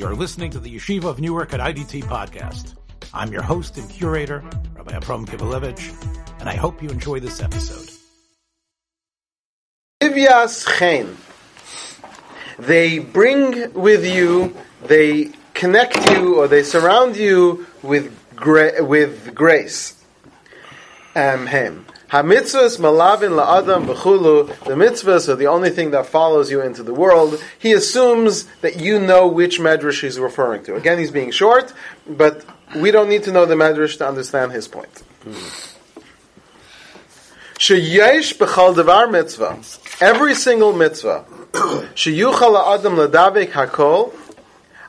You're listening to the Yeshiva of Newark at IDT podcast. I'm your host and curator, Rabbi Abram Kibalevich, and I hope you enjoy this episode. They bring with you, they connect you, or they surround you with gra- with grace. Um. Hamitzvahs malavin la'adam b'chulu. The mitzvahs are the only thing that follows you into the world. He assumes that you know which medrash he's referring to. Again, he's being short, but we don't need to know the medrash to understand his point. Sheyesh b'chal devar mitzvah. Every single mitzvah. Sheyuchal la'adam ladavik hakol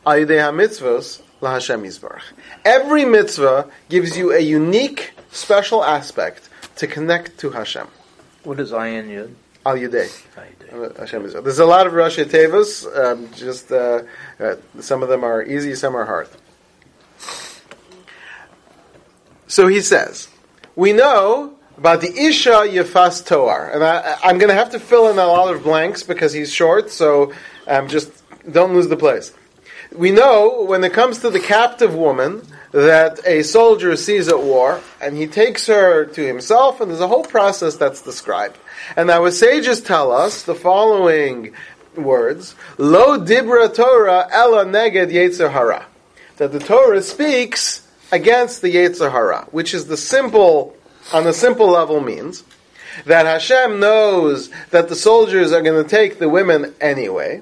al yidei hamitzvahs. Every mitzvah gives you a unique, special aspect to connect to Hashem. What is ayin yud? Al Yidei. Ayin Hashem is. There's a lot of Rashi Tevas. Um, just uh, uh, some of them are easy, some are hard. So he says, we know about the Isha Yefas Toar, and I, I'm going to have to fill in a lot of blanks because he's short. So um, just don't lose the place. We know when it comes to the captive woman that a soldier sees at war and he takes her to himself, and there's a whole process that's described. And our sages tell us the following words: "Lo dibra Torah ella neged yetzer hara," that the Torah speaks against the yetzer hara, which is the simple, on a simple level, means that Hashem knows that the soldiers are going to take the women anyway.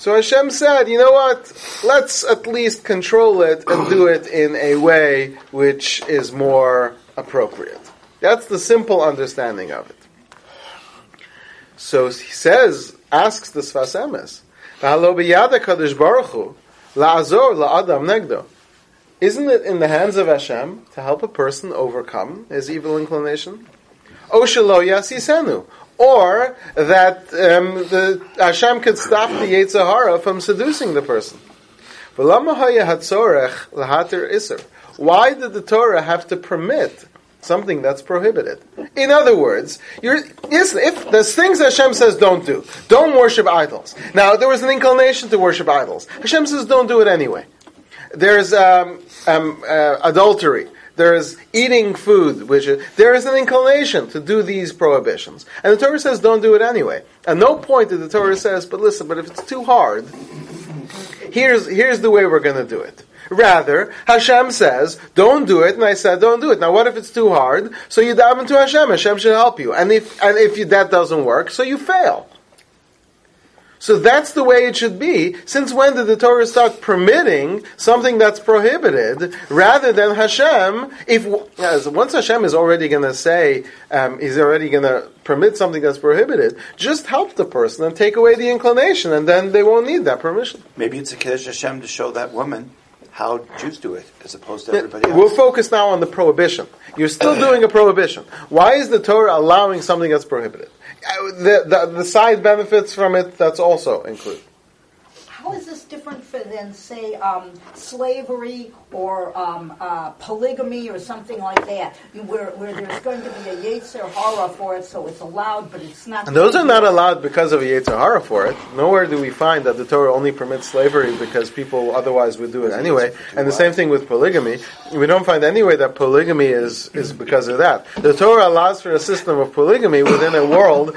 So Hashem said, you know what? Let's at least control it and do it in a way which is more appropriate. That's the simple understanding of it. So he says, asks the Sfas Emes, "V'halo b'yad HaKadosh Baruch Hu, la'azor la'adam negdo. Isn't it in the hands of Hashem to help a person overcome his evil inclination? O shelo yasisenu. Or that um, the Hashem could stop the Yetzer Hara from seducing the person. Why did the Torah have to permit something that's prohibited? In other words, yes, if there's things Hashem says don't do, don't worship idols. Now, there was an inclination to worship idols. Hashem says don't do it anyway. There's um, um, uh, adultery. There's eating food, which is, there is an inclination to do these prohibitions. And the Torah says don't do it anyway. At no point did the Torah says, but listen, but if it's too hard, here's, here's the way we're going to do it. Rather, Hashem says, don't do it, and I said, don't do it. Now, what if it's too hard? So you dive into Hashem, Hashem should help you. And if, and if you, that doesn't work, so you fail. So that's the way it should be. Since when did the Torah start permitting something that's prohibited rather than Hashem? If once Hashem is already going to say um, he's already going to permit something that's prohibited, just help the person and take away the inclination, and then they won't need that permission. Maybe it's a Kiddush Hashem to show that woman how Jews do it, as opposed to everybody else. We'll focus now on the prohibition. You're still doing a prohibition. Why is the Torah allowing something that's prohibited? The, the, the side benefits from it, that's also included. How is this different for, than, say, um, slavery or um, uh, polygamy or something like that, where, where there's going to be a yetzer hara for it, so it's allowed, but it's not. And those are not allowed because of a Yetzer Hara for it. Nowhere do we find that the Torah only permits slavery because people otherwise would do it anyway. And the same thing with polygamy. We don't find anyway that polygamy is, is because of that. The Torah allows for a system of polygamy within a world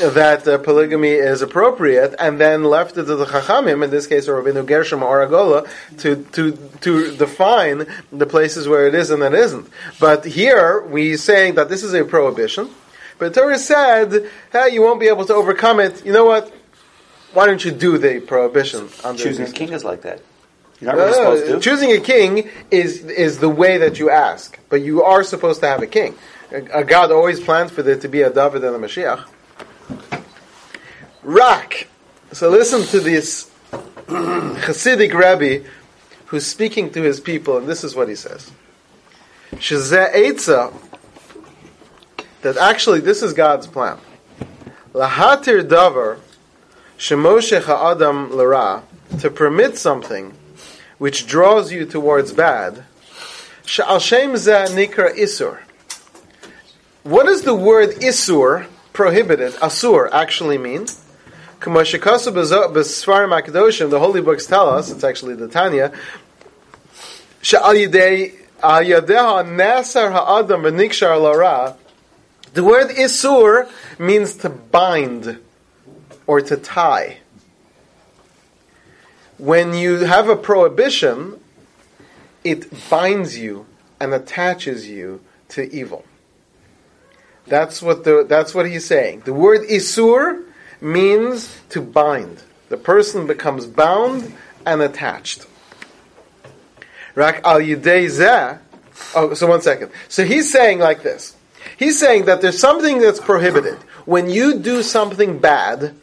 that uh, polygamy is appropriate, and then left it to the Chachamim, in this case, or Rabbeinu Gershom or Agola, to, to, to define the places where it is and that isn't. But here, we saying that this is a prohibition, but Torah said, hey, you won't be able to overcome it. You know what? Why don't you do the prohibition? Choosing a king is like that. You're not No, really no, supposed to. Choosing a king is is the way that you ask, but you are supposed to have a king. A, a God always plans for there to be a David and a Mashiach. Rak. So listen to this Hasidic Rabbi who's speaking to his people, and this is what he says. Shezeh Eitzah, that actually this is God's plan. Lahatir davar shemoshech ha'adam lara, to permit something which draws you towards bad. Sha'al shem nikra isur. What does the word isur, prohibited, asur, actually mean? The holy books tell us, it's actually the Tanya, the word Isur means to bind or to tie. When you have a prohibition, it binds you and attaches you to evil. That's what the that's what he's saying. The word isur means to bind. The person becomes bound and attached. Rak al Oh, so one second. So he's saying like this. He's saying that there's something that's prohibited. When you do something bad,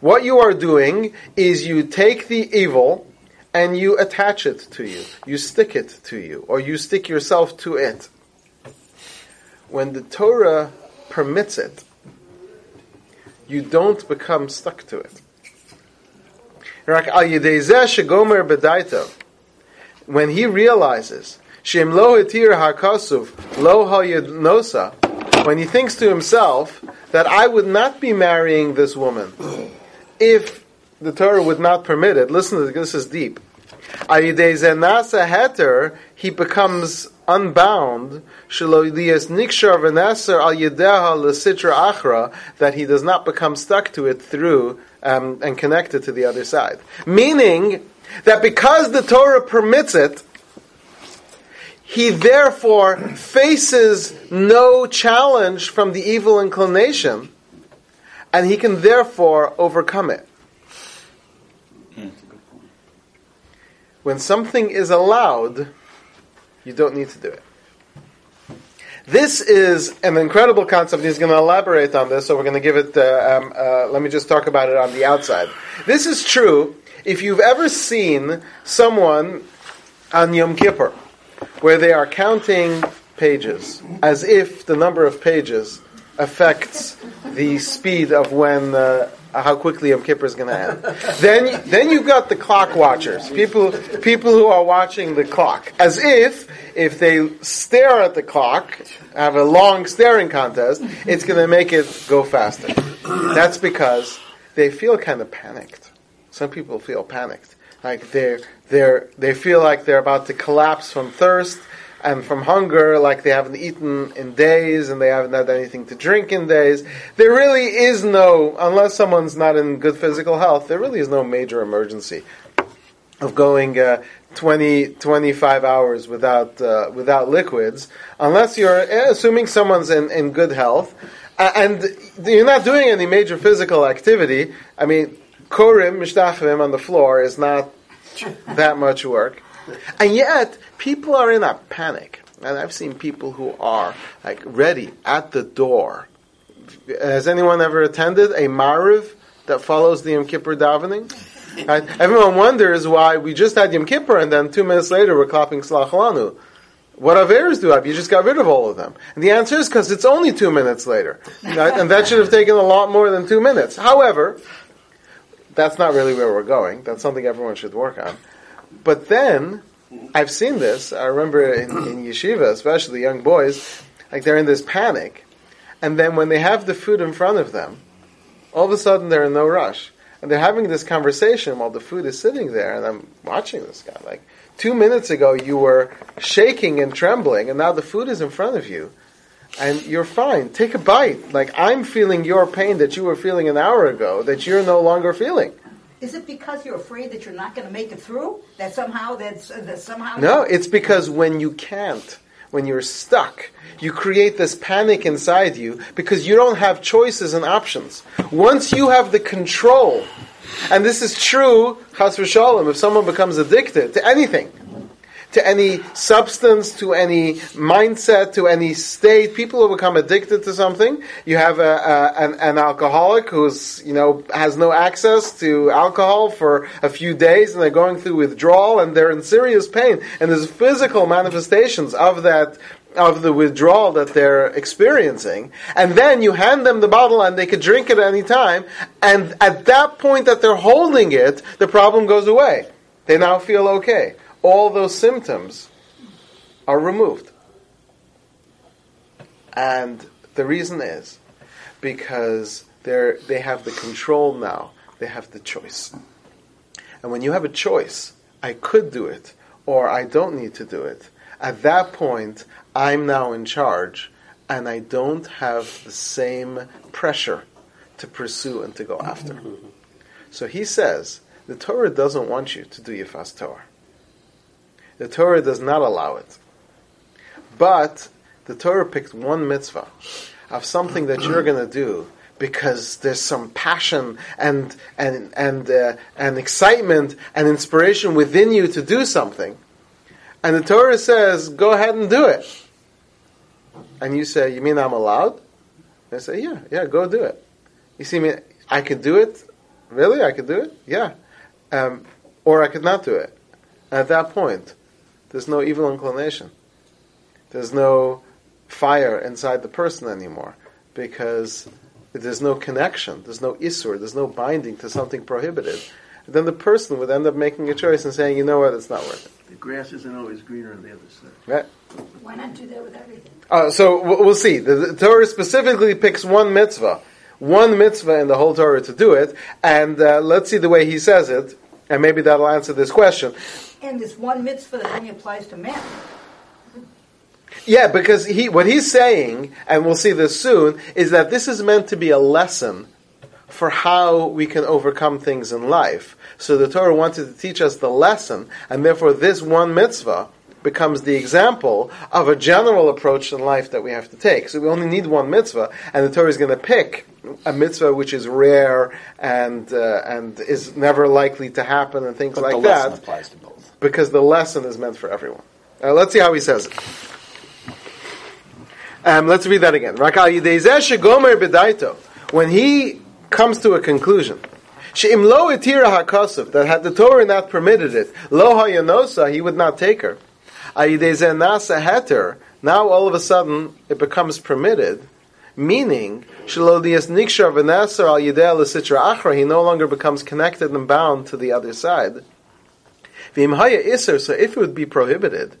what you are doing is you take the evil and you attach it to you. You stick it to you, or you stick yourself to it. When the Torah permits it, you don't become stuck to it. When he realizes, when he thinks to himself that I would not be marrying this woman if the Torah would not permit it. Listen this, this is deep. He becomes unbound, nikshar v'neser al yedeha l'sitra achra, that he does not become stuck to it through um, and connected to the other side. Meaning that because the Torah permits it, he therefore faces no challenge from the evil inclination, and he can therefore overcome it. When something is allowed, you don't need to do it. This is an incredible concept. He's going to elaborate on this, so we're going to give it. Uh, um, uh, let me just talk about it on the outside. This is true if you've ever seen someone on Yom Kippur where they are counting pages as if the number of pages affects the speed of when uh, how quickly Yom Kippur is going to end. then, then you've got the clock watchers, people, people who are watching the clock, as if if they stare at the clock, have a long staring contest, it's going to make it go faster. That's because they feel kind of panicked. Some people feel panicked, like they're they're they feel like they're about to collapse from thirst and from hunger, like they haven't eaten in days and they haven't had anything to drink in days. There really is no, unless someone's not in good physical health, there really is no major emergency of going uh, 20, 25 hours without, uh, without liquids, unless you're eh, assuming someone's in, in good health. and you're not doing any major physical activity. I mean, korim, mishtachvim on the floor is not that much work. And yet, people are in a panic. And I've seen people who are like ready at the door. Has anyone ever attended a Mariv that follows the Yom Kippur davening? Right? Everyone wonders why we just had Yom Kippur and then two minutes later we're clapping Slach Lanu. What Averas do I have? You just got rid of all of them. And the answer is because it's only two minutes later. Right? And that should have taken a lot more than two minutes. However, that's not really where we're going. That's something everyone should work on. But then, I've seen this. I remember in, in yeshiva, especially young boys, like they're in this panic, and then when they have the food in front of them, all of a sudden they're in no rush, and they're having this conversation while the food is sitting there, and I'm watching this guy. Like two minutes ago, you were shaking and trembling, and now the food is in front of you, and you're fine. Take a bite. Like I'm feeling your pain that you were feeling an hour ago, that you're no longer feeling. Is it because you're afraid that you're not going to make it through? That somehow that's uh, that somehow. No, it's because when you can't, when you're stuck, you create this panic inside you because you don't have choices and options. Once you have the control, and this is true, chas v'shalom, if someone becomes addicted to anything, to any substance, to any mindset, to any state. People who become addicted to something. You have a, a, an, an, alcoholic who's you know has no access to alcohol for a few days, and they're going through withdrawal, and they're in serious pain. And there's physical manifestations of that of the withdrawal that they're experiencing, and then you hand them the bottle and they could drink it at any time, and at that point that they're holding it, the problem goes away. They now feel okay all those symptoms are removed. And the reason is because they they have the control now they have the choice. And when you have a choice, I could do it, or I don't need to do it, at that point, I'm now in charge, and I don't have the same pressure to pursue and to go after. Mm-hmm. So he says, the Torah doesn't want you to do Yifas Toar. The Torah does not allow it. But the Torah picked one mitzvah of something that you're going to do because there's some passion and and and uh, and excitement and inspiration within you to do something, and the Torah says, "Go ahead and do it." And you say, "You mean I'm allowed?" I say, "Yeah, yeah, go do it." You see me? I could do it. Really, I could do it. Yeah, um, or I could not do it. At that point, there's no evil inclination. There's no fire inside the person anymore because there's no connection, there's no isur, there's no binding to something prohibited. Then the person would end up making a choice and saying, you know what, it's not worth it. The grass isn't always greener on the other side. Right? Why not do that with everything? Uh, so we'll we'll see. The, the Torah specifically picks one mitzvah, one mitzvah in the whole Torah to do it, and uh, let's see the way he says it, and maybe that'll answer this question. And this one mitzvah that only applies to men. Yeah, because he what he's saying, and we'll see this soon, is that this is meant to be a lesson for how we can overcome things in life. So the Torah wanted to teach us the lesson, and therefore this one mitzvah becomes the example of a general approach in life that we have to take. So we only need one mitzvah, and the Torah is going to pick a mitzvah which is rare and uh, and is never likely to happen, and things But like the lesson that, applies to both. because the lesson is meant for everyone. Uh, let's see how he says it. Um, let's read that again. Rakal yidei shegomer b'daito. When he comes to a conclusion, she'im lo etira hakosuf, that had the Torah not permitted it, lo hayanosa, he would not take her. Ayidei zeh nasa heter, now all of a sudden it becomes permitted, meaning, shelo lias niksha v'nasar al yidei l'sitra achra, he no longer becomes connected and bound to the other side. V'im haya iser, so if it would be prohibited,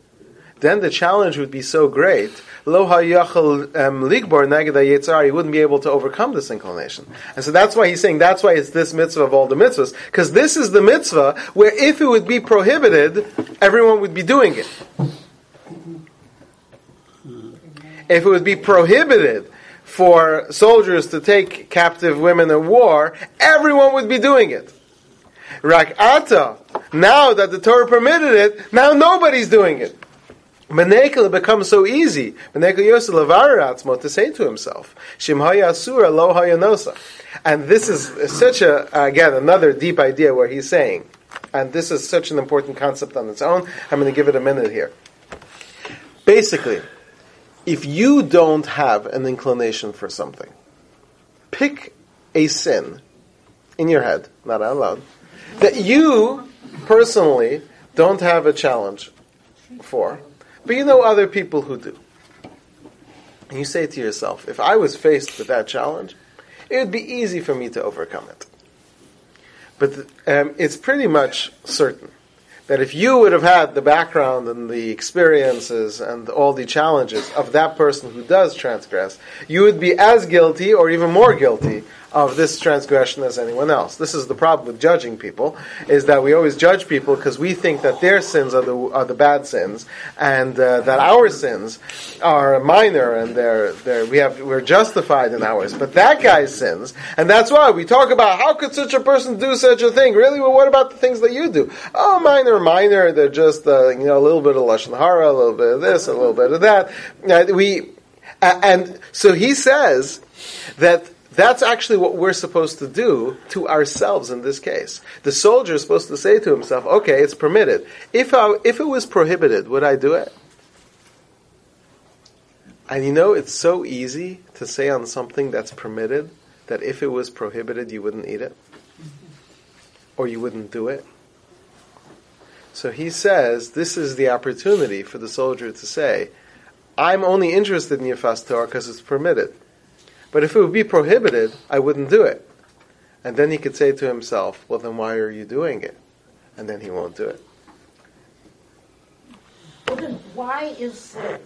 then the challenge would be so great. Lo hayachal um, ligbor yitzar. He wouldn't be able to overcome this inclination, and so that's why he's saying that's why it's this mitzvah of all the mitzvahs, because this is the mitzvah where if it would be prohibited, everyone would be doing it. If it would be prohibited for soldiers to take captive women in war, everyone would be doing it. Rak'ata, now that the Torah permitted it, now nobody's doing it. Menekel becomes so easy. Menekel Yosef Levaratzmo to say to himself, Shimhaya Asura Lo Hayanosa. And this is such a, again, another deep idea where he's saying, and this is such an important concept on its own, I'm going to give it a minute here. Basically, if you don't have an inclination for something, pick a sin in your head, not out loud, that you personally don't have a challenge for, but you know other people who do. And you say to yourself, if I was faced with that challenge, it would be easy for me to overcome it. But um, it's pretty much certain that if you would have had the background and the experiences and all the challenges of that person who does transgress, you would be as guilty or even more guilty of this transgression as anyone else. This is the problem with judging people, is that we always judge people because we think that their sins are the, are the bad sins, and uh, that our sins are minor and they're, they're, we have, we're justified in ours. But that guy's sins, and that's why we talk about how could such a person do such a thing? Really? Well, what about the things that you do? Oh, minor, minor, they're just, uh, you know, a little bit of Lashon Hara, a little bit of this, a little bit of that. Uh, we, and so he says that that's actually what we're supposed to do to ourselves in this case. The soldier is supposed to say to himself, okay, it's permitted. If, I, if it was prohibited, would I do it? And you know, it's so easy to say on something that's permitted that if it was prohibited, you wouldn't eat it. Or you wouldn't do it. So he says this is the opportunity for the soldier to say, I'm only interested in Yifas Toar because it's permitted. But if it would be prohibited, I wouldn't do it. And then he could say to himself, well, then why are you doing it? And then he won't do it. Well, then why is uh,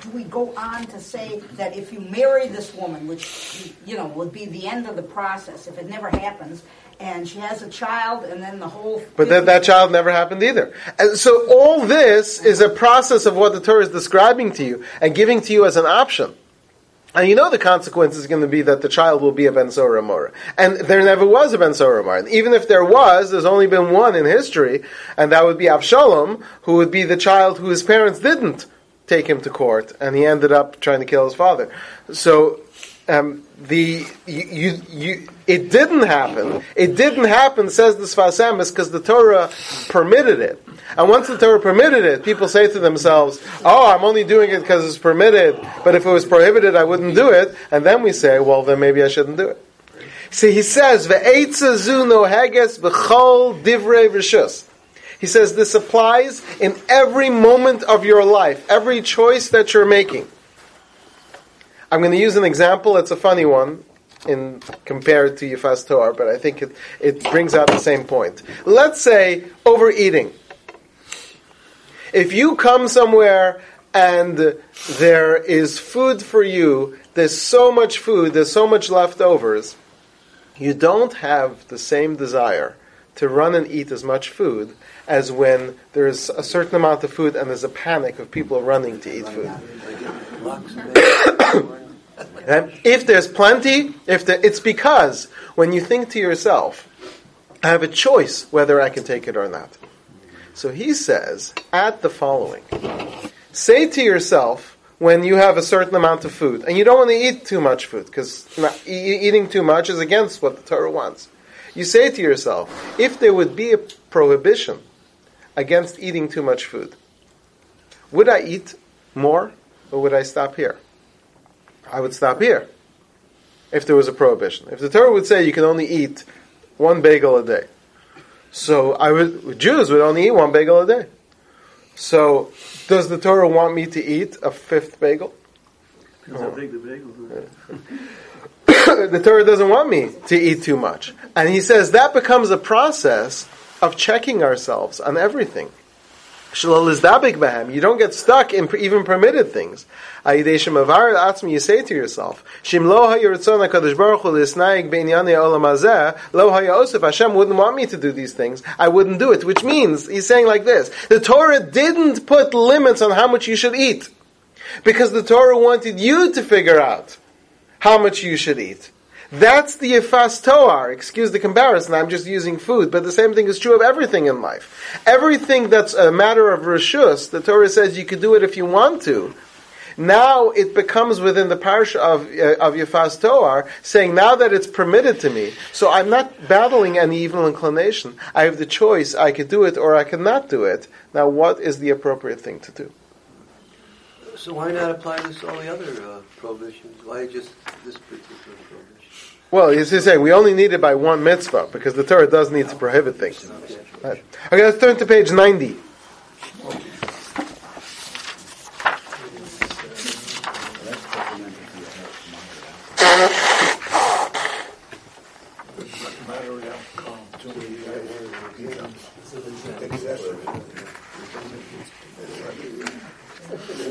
do we go on to say that if you marry this woman, which you know would be the end of the process if it never happens, and she has a child, and then the whole But that, that child never happened either. And so all this is a process of what the Torah is describing to you and giving to you as an option. And you know the consequence is going to be that the child will be a Ben Sora Mora. And there never was a Ben Sora Mora. Even if there was, there's only been one in history, and that would be Avshalom, who would be the child whose parents didn't take him to court, and he ended up trying to kill his father. So, um, the you, you, it didn't happen. It didn't happen, says the Sfas Emes, because the Torah permitted it. And once the Torah permitted it, people say to themselves, "Oh, I'm only doing it because it's permitted. But if it was prohibited, I wouldn't do it." And then we say, "Well, then maybe I shouldn't do it." See, he says, "Ve'etza zu noheges b'chol divrei v'shus." He says this applies in every moment of your life, every choice that you're making. I'm going to use an example. It's a funny one in compared to Yifas Toar, but I think it, it brings out the same point. Let's say overeating. If you come somewhere and there is food for you, there's so much food, there's so much leftovers, you don't have the same desire to run and eat as much food as when there's a certain amount of food and there's a panic of people running to eat food. If there's plenty, if there, it's because when you think to yourself, I have a choice whether I can take it or not. So he says, add the following. Say to yourself, when you have a certain amount of food, and you don't want to eat too much food, because eating too much is against what the Torah wants. You say to yourself, if there would be a prohibition against eating too much food, would I eat more, or would I stop here? I would stop here if there was a prohibition. If the Torah would say you can only eat one bagel a day, so I would Jews would only eat one bagel a day. So does the Torah want me to eat a fifth bagel? Depends how big the bagels are. the Torah doesn't want me to eat too much. And he says that becomes a process of checking ourselves on everything. You don't get stuck in even permitted things. You say to yourself, Hashem wouldn't want me to do these things. I wouldn't do it. Which means, he's saying like this, the Torah didn't put limits on how much you should eat. Because the Torah wanted you to figure out how much you should eat. That's the Yifas Toar. Excuse the comparison, I'm just using food, but the same thing is true of everything in life. Everything that's a matter of Rishus, the Torah says you could do it if you want to. Now it becomes within the parsha of, uh, of Yifas Toar, saying now that it's permitted to me, so I'm not battling any evil inclination. I have the choice, I could do it or I cannot do it. Now what is the appropriate thing to do? So why not apply this to all the other uh, prohibitions? Why just this particular Well, he's just saying we only need it by one mitzvah because the Torah does need to prohibit things. Right. Okay, let's turn to page 90.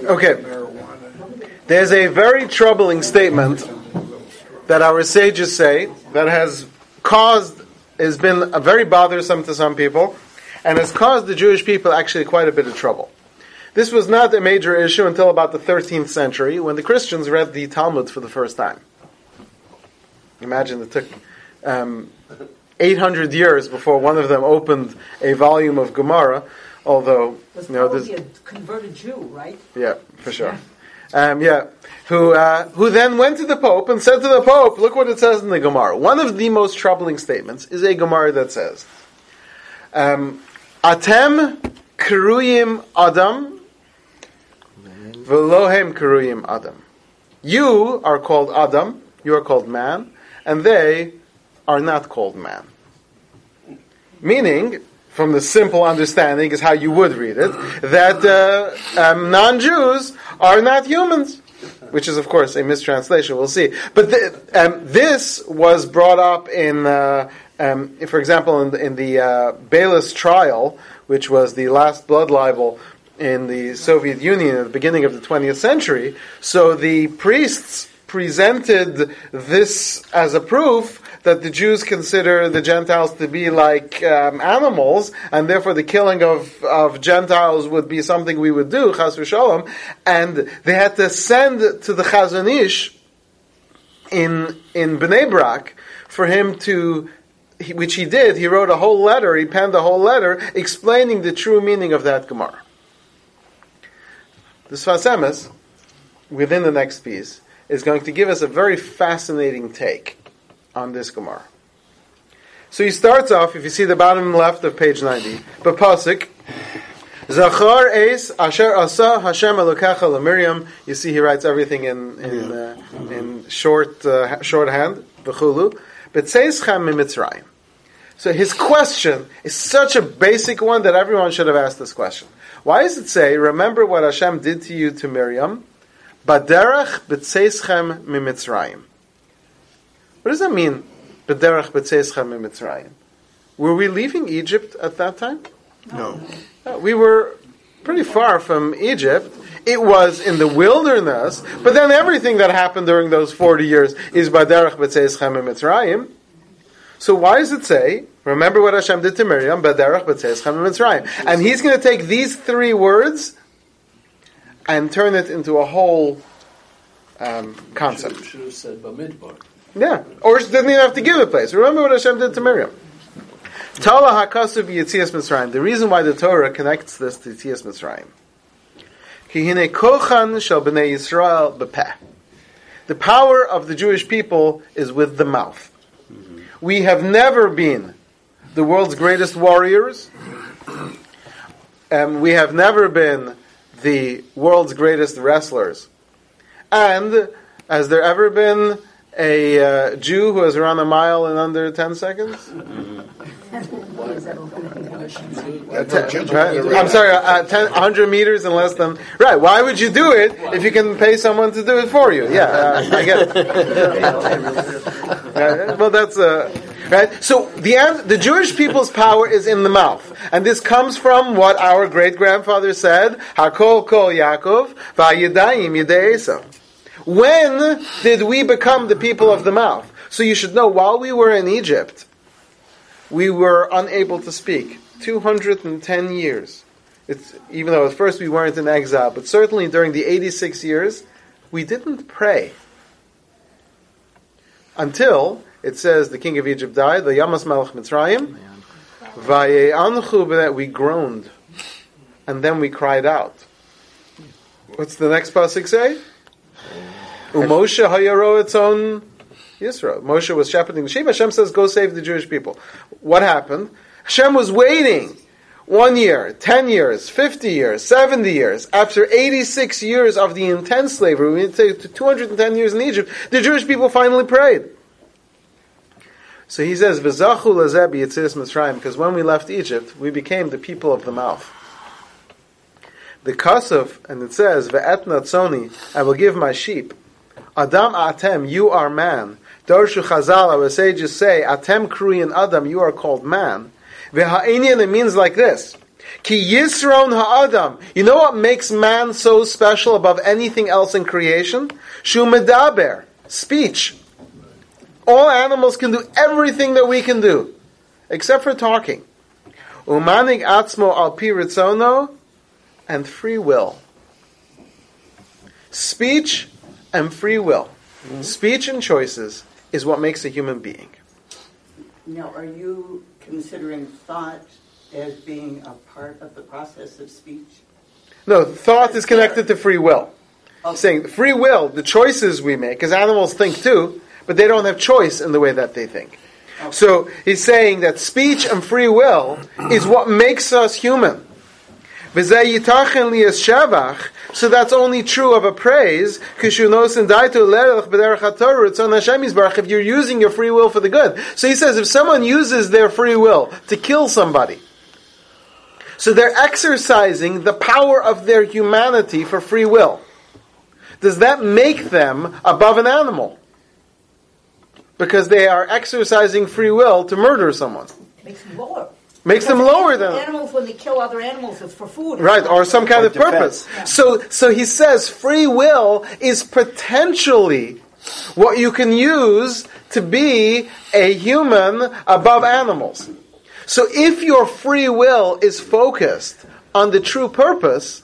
Okay. There's a very troubling statement that our sages say that has caused, has been very bothersome to some people, and has caused the Jewish people actually quite a bit of trouble. This was not a major issue until about the 13th century when the Christians read the Talmud for the first time. Imagine it took um, 800 years before one of them opened a volume of Gemara, although, Was you know, this, a converted Jew, right? yeah, for sure. Um, yeah, who uh, who then went to the Pope and said to the Pope, "Look what it says in the Gemara." One of the most troubling statements is a Gemara that says, um, "Atem keruyim Adam, velohem keruyim Adam." You are called Adam, you are called man, and they are not called man. Meaning, from the simple understanding, is how you would read it, that uh, um, non-Jews are not humans, which is, of course, a mistranslation. We'll see. But um, this was brought up in, uh, um, for example, in the, in the uh, Beilis trial, which was the last blood libel in the Soviet Union at the beginning of the 20th century. So the priests presented this as a proof that the Jews consider the Gentiles to be like um, animals, and therefore the killing of, of Gentiles would be something we would do, chas v'shalom, and they had to send to the Chazon Ish in, in Bnei Brak for him to which he did, he wrote a whole letter, he penned a whole letter explaining the true meaning of that Gemara. The Sfas Emes, within the next piece, is going to give us a very fascinating take on this Gemara. So he starts off, if you see the bottom left of page 90, Bapasik, Zachar Eis Asher Asa Hashem Elokecha LaMiriam. You see, he writes everything in in, uh, in short uh, shorthand. V'chulu. Mitzrayim. So his question is such a basic one that everyone should have asked this question. Why does it say, "Remember what Hashem did to you to Miriam"? Baderach b'tzeischem Mitzrayim. What does that mean? Baderach b'tzeischem Mitzrayim. Were we leaving Egypt at that time? No. Uh, We were pretty far from Egypt. It was in the wilderness, but then everything that happened during those 40 years is Baderach B'Tzeis Chem Mitzrayim. So why does it say, remember what Hashem did to Miriam, Baderach B'Tzeis Chem Mitzrayim? And he's going to take these three words and turn it into a whole um, concept. Should, should have said Bamidbar. Yeah. Or she didn't even have to give a place. Remember what Hashem did to Miriam. Tala hakasu b'yitzias Mitzrayim. The reason why the Torah connects this to Yitzias Mitzrayim. Ki hine kochan shel b'nei Yisrael b'peh. The power of the Jewish people is with the mouth. We have never been the world's greatest warriors. And we have never been the world's greatest wrestlers. And has there ever been a uh, Jew who has run a mile in under 10 seconds? Uh, ten- right? I'm sorry, uh, 10, 100 meters in less than. Right, why would you do it if you can pay someone to do it for you? Yeah, uh, I get it. Well, that's. Uh, right? So the, the Jewish people's power is in the mouth. And this comes from what our great grandfather said Hakol Kol Yaakov, Vayidayim Yidei. When did we become the people of the mouth? So you should know, while we were in Egypt, we were unable to speak. 210 years. It's, even though at first we weren't in exile, but certainly during the 86 years, we didn't pray. Until it says the king of Egypt died, the Yamas Melech Mitzrayim, b'nei- we groaned, and then we cried out. What's the next pasuk say? Umoshe hayaro its own Yisro. Moshe was shepherding the sheep. Hashem says, "Go save the Jewish people." What happened? Hashem was waiting one year, ten years, fifty years, seventy years. After eighty-six years of the intense slavery, we say to two hundred and ten years in Egypt, the Jewish people finally prayed. So he says, "V'zachu lazeh b'yitzis Mitzrayim," because when we left Egypt, we became the people of the mouth. The kasuf, and it says, "Ve'etna tzoni," I will give my sheep. Adam atem, you are man. Darshu Chazal, our sages say, atem kruyin Adam, you are called man. V'ha'inyan, it means like this. Ki yisron ha'adam. You know what makes man so special above anything else in creation? Shu medaber. Speech. All animals can do everything that we can do, except for talking. Umanig atzmo al pi ritzono, and free will. Speech and free will. Mm-hmm. Speech and choices is what makes a human being. Now, are you considering thought as being a part of the process of speech? No, thought is connected to free will. Okay. Saying free will, the choices we make, because animals think too, but they don't have choice in the way that they think. So he's saying that speech and free will is what makes us human. So that's only true of a praise. If you're using your free will for the good. So he says, if someone uses their free will to kill somebody, so they're exercising the power of their humanity for free will. Does that make them above an animal? Because they are exercising free will to murder someone. Makes them lower. Makes them lower than animals when they kill other animals. It's for food. Right, or some kind Or of purpose. defense. So, so he says free will is potentially what you can use to be a human above animals. So if your free will is focused on the true purpose,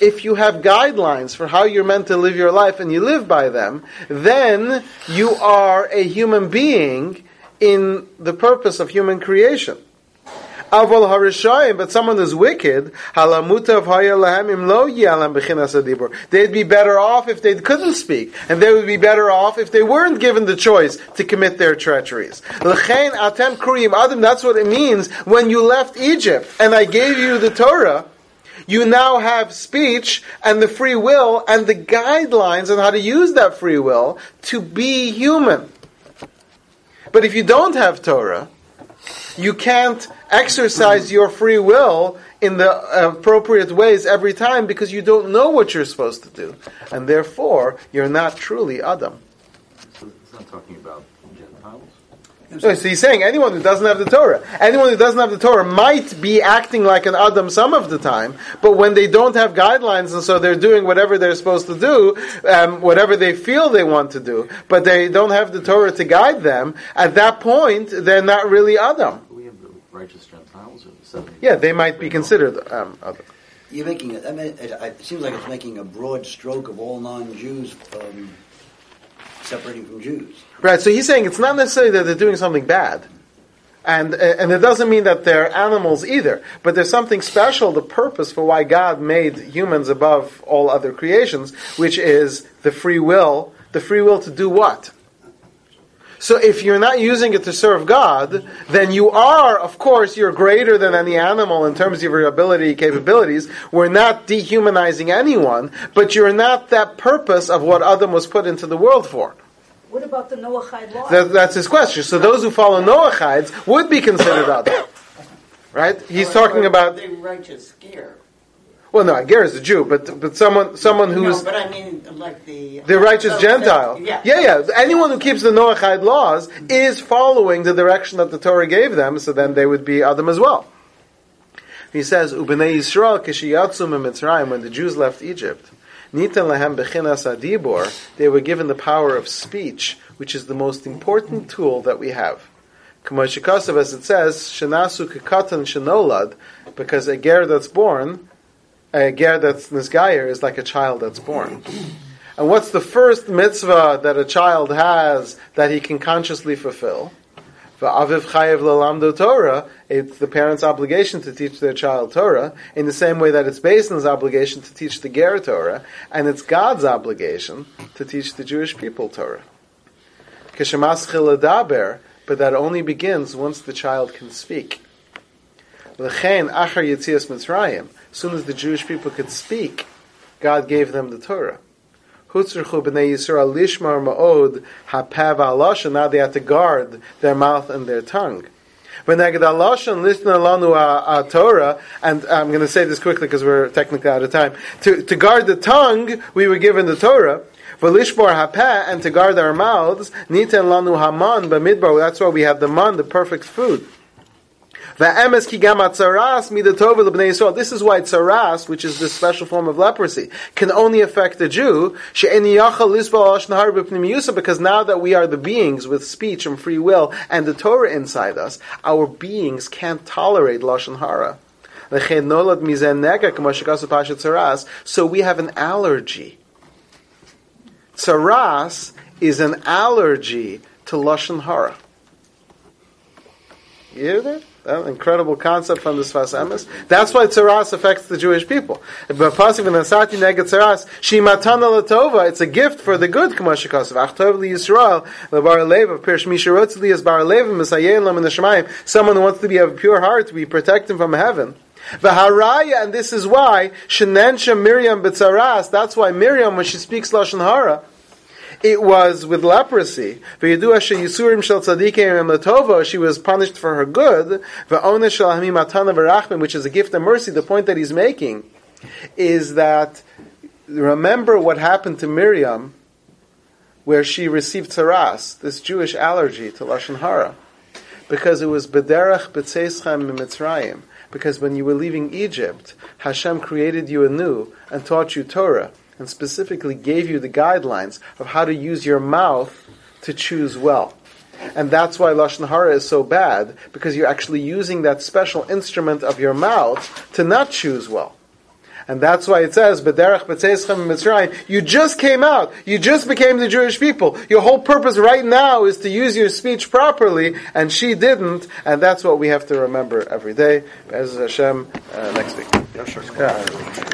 if you have guidelines for how you're meant to live your life and you live by them, then you are a human being in the purpose of human creation. Aval harishayim, but someone who's wicked, halamutav hayalahem im lo yalam bechinas adibur. They'd be better off if they couldn't speak, and they would be better off if they weren't given the choice to commit their treacheries. L'chein atem kriyim adam. That's what it means when you left Egypt, and I gave you the Torah. You now have speech and the free will and the guidelines on how to use that free will to be human. But if you don't have Torah, you can't exercise your free will in the appropriate ways every time because you don't know what you're supposed to do. And therefore, you're not truly Adam. So it's not talking about Gentiles. So he's saying anyone who doesn't have the Torah, anyone who doesn't have the Torah might be acting like an Adam some of the time, but when they don't have guidelines and so they're doing whatever they're supposed to do, um, whatever they feel they want to do, but they don't have the Torah to guide them, at that point, they're not really Adam. We have the righteous Gentiles or the seven. Yeah, they might be considered um, Adam. You're making it. I mean, it, it seems like it's making a broad stroke of all non-Jews um, separating from Jews. Right, so he's saying it's not necessarily that they're doing something bad. And, and it doesn't mean that they're animals either, but there's something special, the purpose for why God made humans above all other creations, which is the free will, the free will to do what? So if you're not using it to serve God, then you are, of course, you're greater than any animal in terms of your ability, capabilities. We're not dehumanizing anyone, but you're not that purpose of what Adam was put into the world for. What about the Noahide law? That, that's his question. So those who follow Noachides would be considered Adam. Right? He's talking about, the righteous scare. Well no, Ger is a Jew, but, but someone, someone who's, no, but I mean like the the righteous oh, Gentile. Yeah. yeah, yeah. Anyone who keeps the Noachide laws is following the direction that the Torah gave them, so then they would be Adam as well. He says, "Ubenei Yisrael kishiyatzu Mitzrayim." When the Jews left Egypt, nitan lahem bechinas adibor. They were given the power of speech, which is the most important tool that we have. Kamoshikasav, as it says, shenasu kekatan shenolad, because a ger that's born, a ger that's nisgayer is like a child that's born. And what's the first mitzvah that a child has that he can consciously fulfill? Aviv chayev lelamdo Torah. It's the parent's obligation to teach their child Torah in the same way that it's Beis Din's obligation to teach the Ger Torah, and it's God's obligation to teach the Jewish people Torah. Keshemas ledaber, but that only begins once the child can speak. L'chein achar yitzias Mitzrayim. As soon as the Jewish people could speak, God gave them the Torah. Hutzerchu b'nei Yisrael lishmar ma'od hapav alashon. Now they had to guard their mouth and their tongue. Torah. And I'm going to say this quickly because we're technically out of time. To, to guard the tongue, we were given the Torah. V'lishmor hapeh, and to guard our mouths, niten lanu haman b'midbar. That's why we have the man, the perfect food. This is why tzaras, which is this special form of leprosy, can only affect a Jew. Because now that we are the beings with speech and free will and the Torah inside us, our beings can't tolerate lashon hara. So we have an allergy. Tzaras is an allergy to lashon hara. You hear that? An incredible concept from the Sfas Emes. That's why tzaras affects the Jewish people. But pasuk v'nasati neged tzaras shimatana latova. It's a gift for the good. Kamashikasav achtov li Yisrael lebar lev of Pirsh Misharotz li as bar lev misayein lam in the Shemayim. Someone who wants to be of a pure heart to be protected from heaven. V'haraya, and this is why shenensha Miriam b'tzaras. That's why Miriam, when she speaks lashon hara, it was with leprosy. She was punished for her good. Which is a gift of mercy. The point that he's making is that remember what happened to Miriam, where she received tzaras, this Jewish allergy to lashon hara. because it was Bederach B'Tzeschem Mitzrayim. Because when you were leaving Egypt, Hashem created you anew and taught you Torah, and specifically gave you the guidelines of how to use your mouth to choose well. And that's why Lashon Hara is so bad, because you're actually using that special instrument of your mouth to not choose well. And that's why it says, "B'derech b'tzeischem Mitzrayim." You just came out. You just became the Jewish people. Your whole purpose right now is to use your speech properly, and she didn't. And that's what we have to remember every day. Be'ez Hashem, uh, next week. Yeah.